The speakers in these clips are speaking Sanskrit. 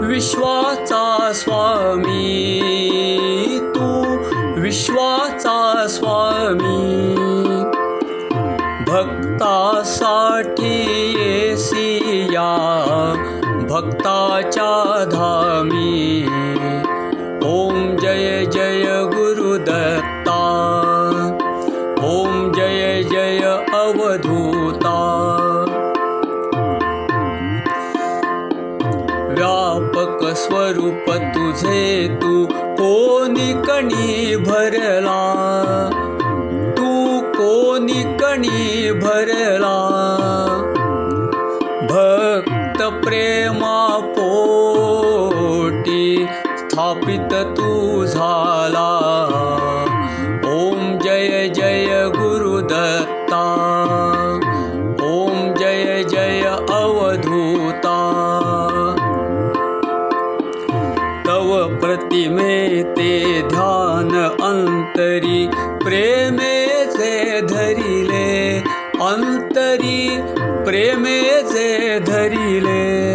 विश्वाचा स्वामी तु विश्वाचा स्वामी. भक्तासाठी येसिया भक्ताच्या धामी. ॐ जय जय गुरुदत्ता. ॐ जय जय अवधूता. स्वरूप तुझे तू कोणी कणी भरला? तू कोणी कणी भरला? भक्त प्रेमा पोटी स्थापित तू प्रतिमे ते ध्यान अन्तरि प्रेमे से धरिले। अन्तरि प्रेमे से धरिले।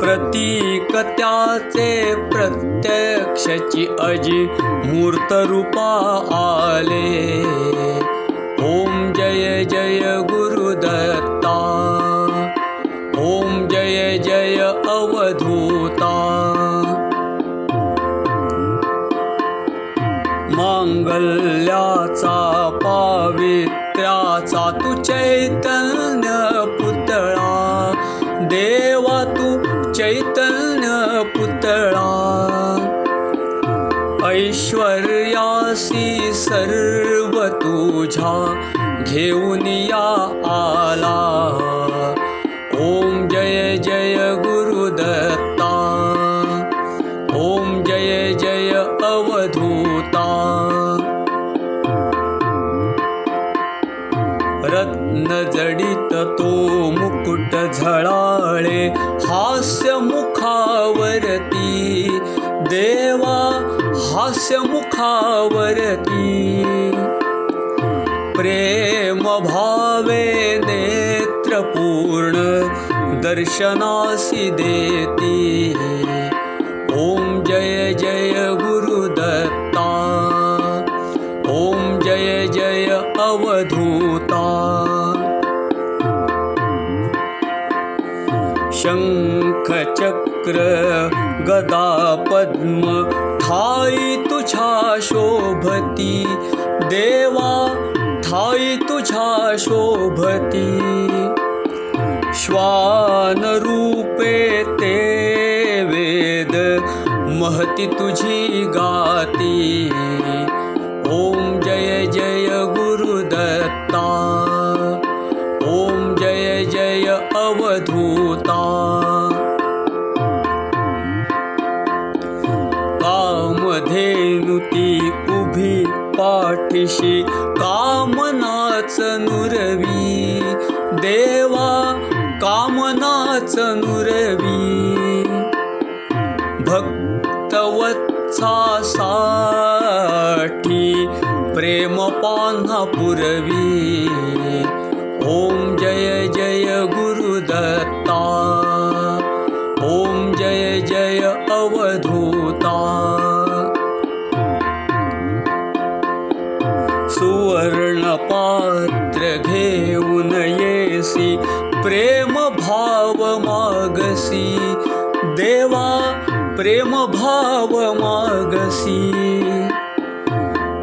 प्रतीक त्याचे प्रत्यक्षची अजि मूर्तरूपा आले। ॐ जय जय गुरुदत्ता पावित्र्याचा तु चैतन्य पुतळा. देवा तू चैतन्य पुतळा. ऐश्वर्यासी सर्व तुझा घेऊन या आला. ॐ जय जय गुरुदत्ता. ॐ जय जय अवधूता रत्नजडित तो मुकुट झळाळे हास्य मुखावरती देवा हास्य मुखावरती प्रेम भावे नेत्रपूर्ण दर्शनासी देती ॐ जय जय गुरुदत्ता. ॐ जय जय अवधूता शङ्खचक्र गदा पद्म ठाई तुझा शोभती। देवा ठाई तुझा शोभती। श्वानरूपे ते वेद महती तुझी गाती। ॐ कामधेनुती उभी पाठिशी कामनाच नुरवी. देवा कामनाच नुरवी. भक्तवत्सासाठी प्रेम पान्हा पुरवी ॐ जय जय गुरुदत्ता. ॐ जय जय अवधूता घेऊन येसी प्रेम भाव मागसी देवा प्रेम भाव मागसी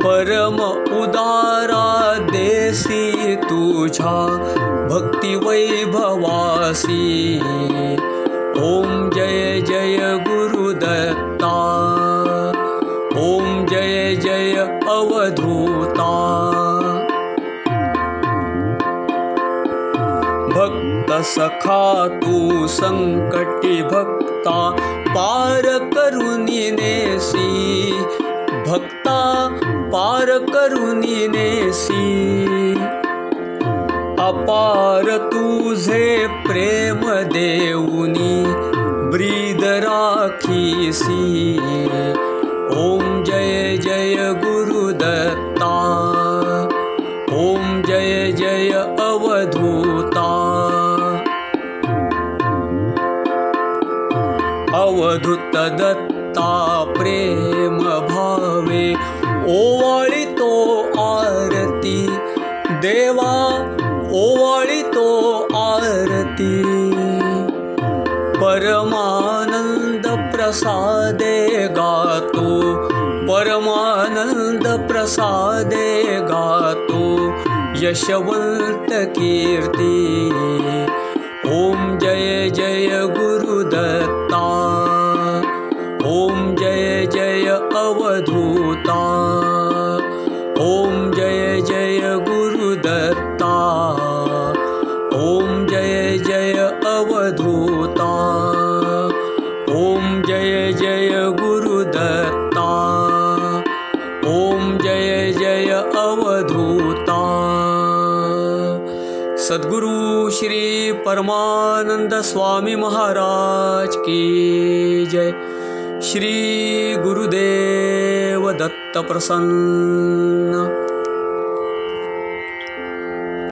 परम उदारा देसी तुझा भक्ती वैभवासी ॐ जय जय गुरुदत्ता ॐ जय जय अवधूता तू भक्ता नेसी भक्ता पार नेसी अपार तुझे प्रेम देऊनी ब्रीद राखीसी ॐ जय जय गुरुदत्ता अवधूत दत्ता प्रेम भाव नामे ओवाळितो आरती। देवा ओवाळितो आरती। परमानंद प्रसादे गातो परमानंद प्रसादे गातो यशवंत कीर्ती ॐ जय जय गुरुदत्ता। ॐ जय जय अवधूता। ॐ जय जय गुरुदत्ता। ॐ जय जय अवधूता। ॐ जय जय गुरुदत्ता। ॐ जय जय अवधूता। सद्गुरु श्री परमानंद स्वामी महाराज की जय। श्री गुरुदेव दत्त प्रसन्न